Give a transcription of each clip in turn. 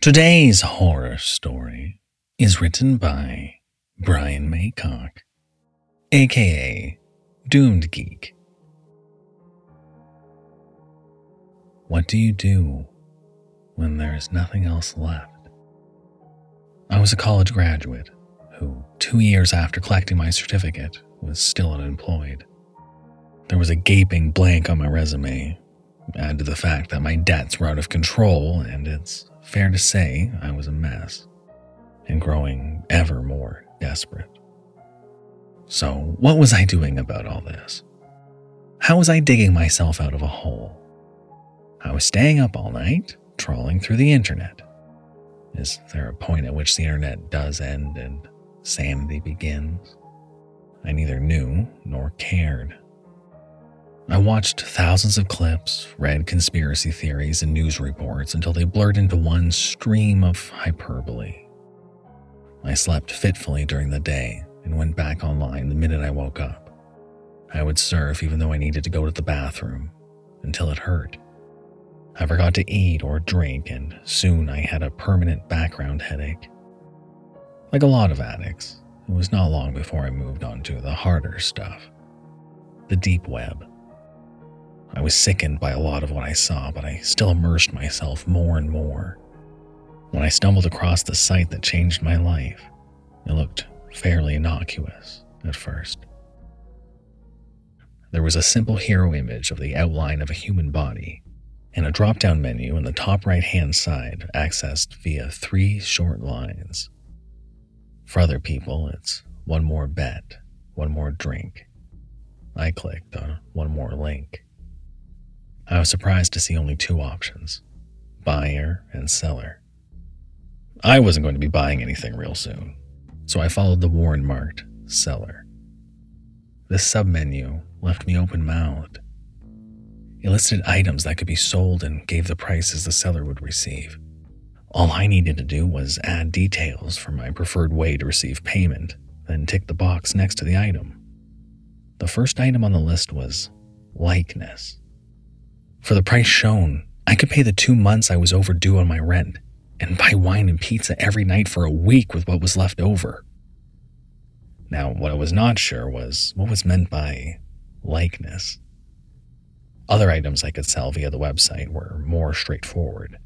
Today's horror story is written by Brian Maycock, aka Doomed Geek. What do you do when there is nothing else left? I was a college graduate who, two years after collecting my certificate, was still unemployed. There was a gaping blank on my resume, add to the fact that my debts were out of control, and it's fair to say I was a mess, and growing ever more desperate. So, what was I doing about all this? How was I digging myself out of a hole? I was staying up all night, trawling through the internet. Is there a point at which the internet does end and sanity begins? I neither knew nor cared. I watched thousands of clips, read conspiracy theories and news reports until they blurred into one stream of hyperbole. I slept fitfully during the day and went back online the minute I woke up. I would surf even though I needed to go to the bathroom until it hurt. I forgot to eat or drink, and soon I had a permanent background headache. Like a lot of addicts, it was not long before I moved on to the harder stuff the deep web. I was sickened by a lot of what I saw, but I still immersed myself more and more. When I stumbled across the site that changed my life, it looked fairly innocuous at first. There was a simple hero image of the outline of a human body, and a drop down menu in the top right hand side accessed via three short lines. For other people, it's one more bet, one more drink. I clicked on one more link. I was surprised to see only two options buyer and seller. I wasn't going to be buying anything real soon, so I followed the warren marked seller. This submenu left me open mouthed. It listed items that could be sold and gave the prices the seller would receive. All I needed to do was add details for my preferred way to receive payment, then tick the box next to the item. The first item on the list was likeness. For the price shown, I could pay the two months I was overdue on my rent and buy wine and pizza every night for a week with what was left over. Now, what I was not sure was what was meant by likeness. Other items I could sell via the website were more straightforward.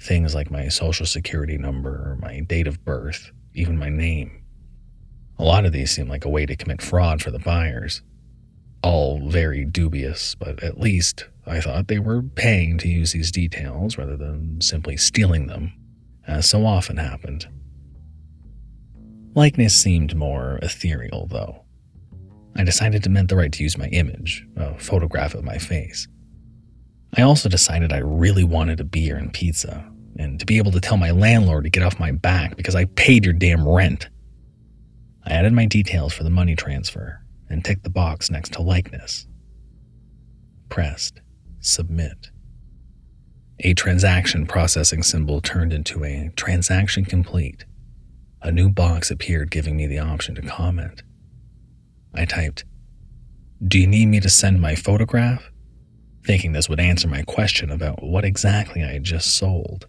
Things like my social security number, my date of birth, even my name. A lot of these seemed like a way to commit fraud for the buyers. All very dubious, but at least I thought they were paying to use these details rather than simply stealing them, as so often happened. Likeness seemed more ethereal, though. I decided it meant the right to use my image, a photograph of my face. I also decided I really wanted a beer and pizza, and to be able to tell my landlord to get off my back because I paid your damn rent. I added my details for the money transfer and ticked the box next to likeness. Pressed submit. A transaction processing symbol turned into a transaction complete. A new box appeared giving me the option to comment. I typed, Do you need me to send my photograph? Thinking this would answer my question about what exactly I had just sold.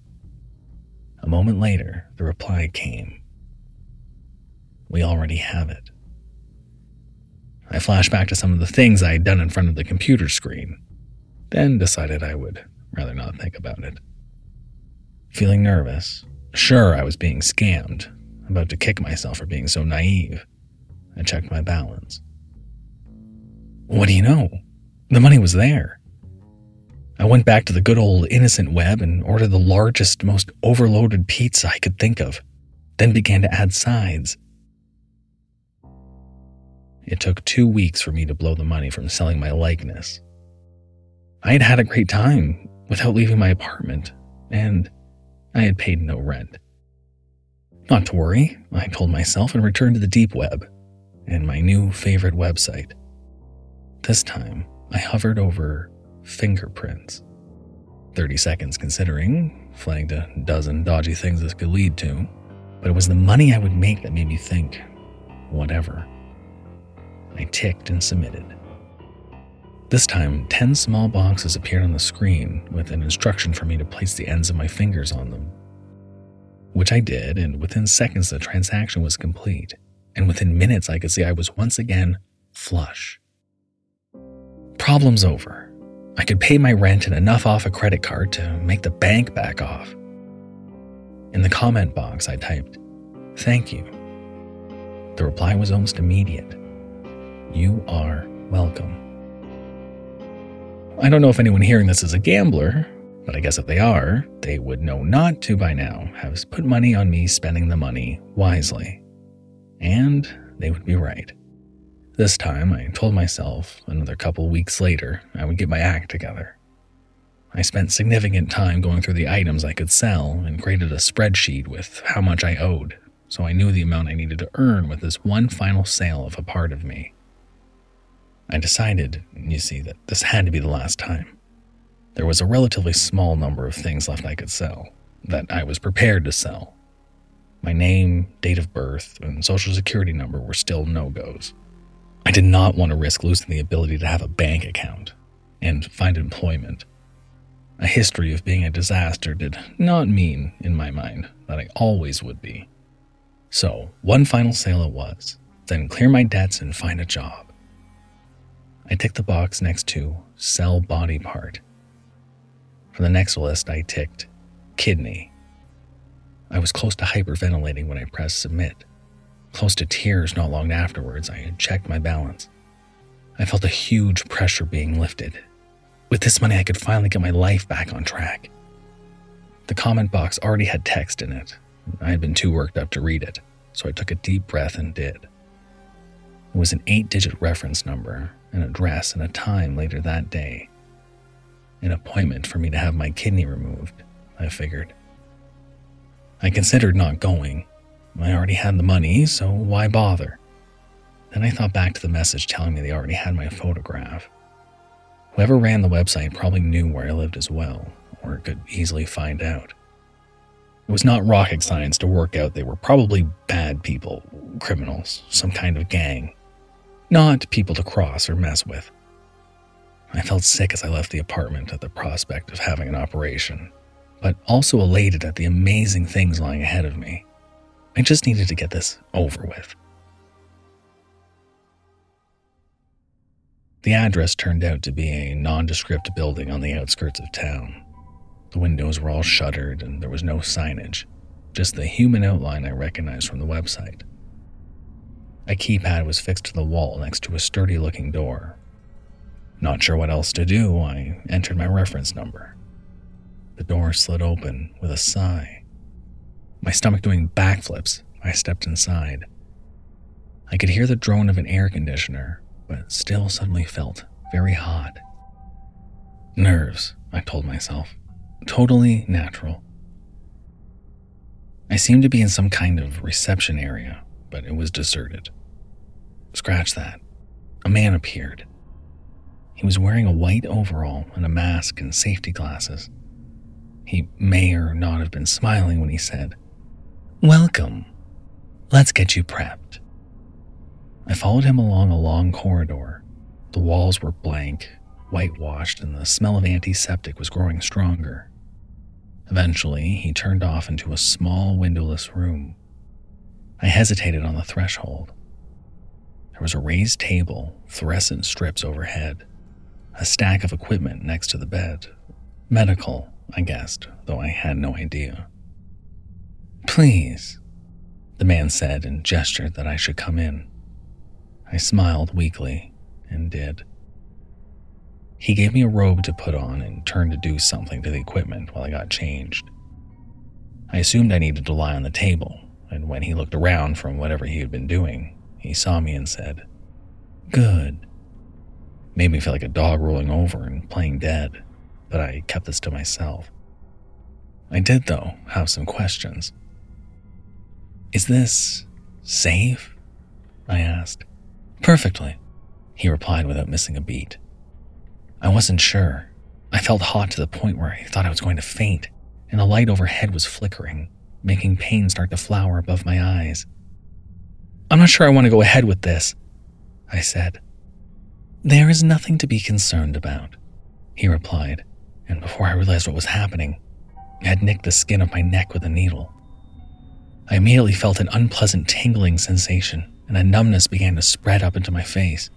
A moment later, the reply came We already have it. I flashed back to some of the things I had done in front of the computer screen, then decided I would rather not think about it. Feeling nervous, sure I was being scammed, about to kick myself for being so naive, I checked my balance. What do you know? The money was there. I went back to the good old innocent web and ordered the largest, most overloaded pizza I could think of, then began to add sides. It took two weeks for me to blow the money from selling my likeness. I had had a great time without leaving my apartment, and I had paid no rent. Not to worry, I told myself and returned to the deep web and my new favorite website. This time, I hovered over fingerprints. 30 seconds considering, flagged a dozen dodgy things this could lead to, but it was the money I would make that made me think, whatever. I ticked and submitted. This time, 10 small boxes appeared on the screen with an instruction for me to place the ends of my fingers on them. which I did, and within seconds the transaction was complete. And within minutes, I could see I was once again flush. Problems over. I could pay my rent and enough off a credit card to make the bank back off. In the comment box, I typed, Thank you. The reply was almost immediate You are welcome. I don't know if anyone hearing this is a gambler, but I guess if they are, they would know not to by now have put money on me spending the money wisely. And they would be right. This time, I told myself another couple weeks later I would get my act together. I spent significant time going through the items I could sell and created a spreadsheet with how much I owed, so I knew the amount I needed to earn with this one final sale of a part of me. I decided, you see, that this had to be the last time. There was a relatively small number of things left I could sell, that I was prepared to sell. My name, date of birth, and social security number were still no goes. I did not want to risk losing the ability to have a bank account and find employment. A history of being a disaster did not mean, in my mind, that I always would be. So, one final sale it was, then clear my debts and find a job. I ticked the box next to sell body part. For the next list, I ticked kidney. I was close to hyperventilating when I pressed submit. Close to tears not long afterwards, I had checked my balance. I felt a huge pressure being lifted. With this money, I could finally get my life back on track. The comment box already had text in it. I had been too worked up to read it, so I took a deep breath and did. It was an eight digit reference number, an address, and a time later that day. An appointment for me to have my kidney removed, I figured. I considered not going, I already had the money, so why bother? Then I thought back to the message telling me they already had my photograph. Whoever ran the website probably knew where I lived as well, or could easily find out. It was not rocket science to work out they were probably bad people, criminals, some kind of gang. Not people to cross or mess with. I felt sick as I left the apartment at the prospect of having an operation, but also elated at the amazing things lying ahead of me. I just needed to get this over with. The address turned out to be a nondescript building on the outskirts of town. The windows were all shuttered and there was no signage, just the human outline I recognized from the website. A keypad was fixed to the wall next to a sturdy looking door. Not sure what else to do, I entered my reference number. The door slid open with a sigh my stomach doing backflips, I stepped inside. I could hear the drone of an air conditioner, but still suddenly felt very hot. Nerves, I told myself. Totally natural. I seemed to be in some kind of reception area, but it was deserted. Scratch that. A man appeared. He was wearing a white overall and a mask and safety glasses. He may or not have been smiling when he said, Welcome. Let's get you prepped. I followed him along a long corridor. The walls were blank, whitewashed, and the smell of antiseptic was growing stronger. Eventually, he turned off into a small windowless room. I hesitated on the threshold. There was a raised table, fluorescent strips overhead, a stack of equipment next to the bed. Medical, I guessed, though I had no idea. Please, the man said and gestured that I should come in. I smiled weakly and did. He gave me a robe to put on and turned to do something to the equipment while I got changed. I assumed I needed to lie on the table, and when he looked around from whatever he had been doing, he saw me and said, Good. Made me feel like a dog rolling over and playing dead, but I kept this to myself. I did, though, have some questions. Is this safe? I asked. Perfectly, he replied without missing a beat. I wasn't sure. I felt hot to the point where I thought I was going to faint, and the light overhead was flickering, making pain start to flower above my eyes. I'm not sure I want to go ahead with this, I said. There is nothing to be concerned about, he replied, and before I realized what was happening, I had nicked the skin of my neck with a needle. I immediately felt an unpleasant tingling sensation, and a numbness began to spread up into my face.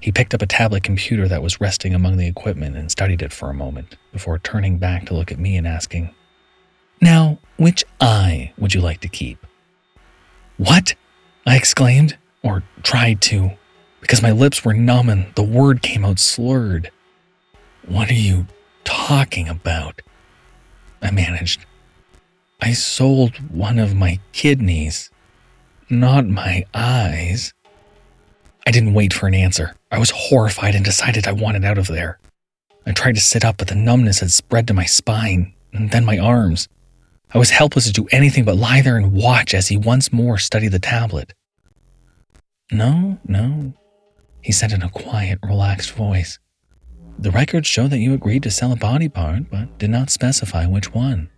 He picked up a tablet computer that was resting among the equipment and studied it for a moment before turning back to look at me and asking, Now, which eye would you like to keep? What? I exclaimed, or tried to, because my lips were numb and the word came out slurred. What are you talking about? I managed. I sold one of my kidneys, not my eyes. I didn't wait for an answer. I was horrified and decided I wanted out of there. I tried to sit up, but the numbness had spread to my spine and then my arms. I was helpless to do anything but lie there and watch as he once more studied the tablet. No, no, he said in a quiet, relaxed voice. The records show that you agreed to sell a body part, but did not specify which one.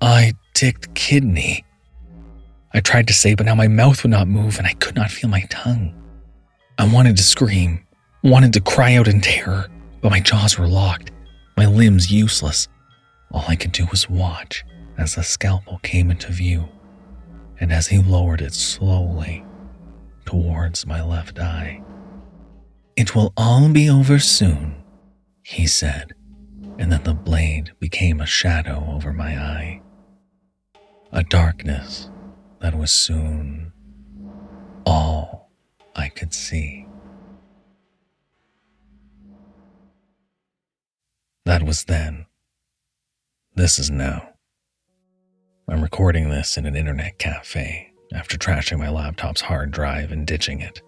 I ticked kidney. I tried to say, but now my mouth would not move and I could not feel my tongue. I wanted to scream, wanted to cry out in terror, but my jaws were locked, my limbs useless. All I could do was watch as the scalpel came into view and as he lowered it slowly towards my left eye. It will all be over soon, he said, and then the blade became a shadow over my eye a darkness that was soon all I could see. That was then. This is now. I'm recording this in an internet cafe after trashing my laptop's hard drive and ditching it.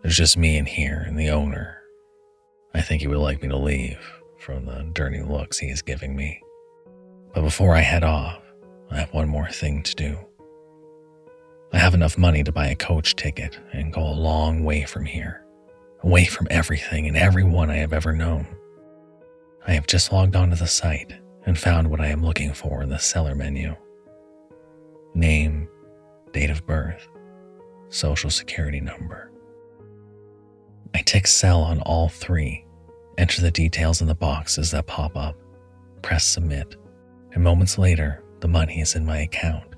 There's just me in here and the owner. I think he would like me to leave from the dirty looks he is giving me. But before I head off, I have one more thing to do. I have enough money to buy a coach ticket and go a long way from here, away from everything and everyone I have ever known. I have just logged onto the site and found what I am looking for in the seller menu name, date of birth, social security number. I tick sell on all three, enter the details in the boxes that pop up, press submit, and moments later, the money is in my account.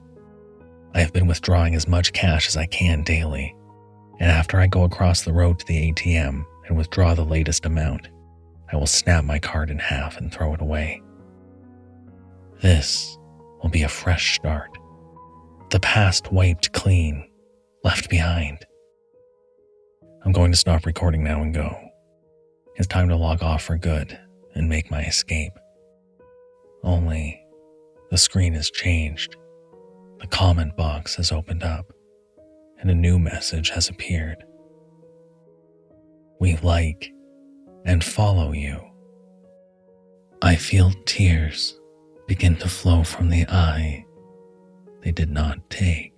I have been withdrawing as much cash as I can daily, and after I go across the road to the ATM and withdraw the latest amount, I will snap my card in half and throw it away. This will be a fresh start. The past wiped clean, left behind. I'm going to stop recording now and go. It's time to log off for good and make my escape. Only the screen has changed. The comment box has opened up, and a new message has appeared. We like and follow you. I feel tears begin to flow from the eye they did not take.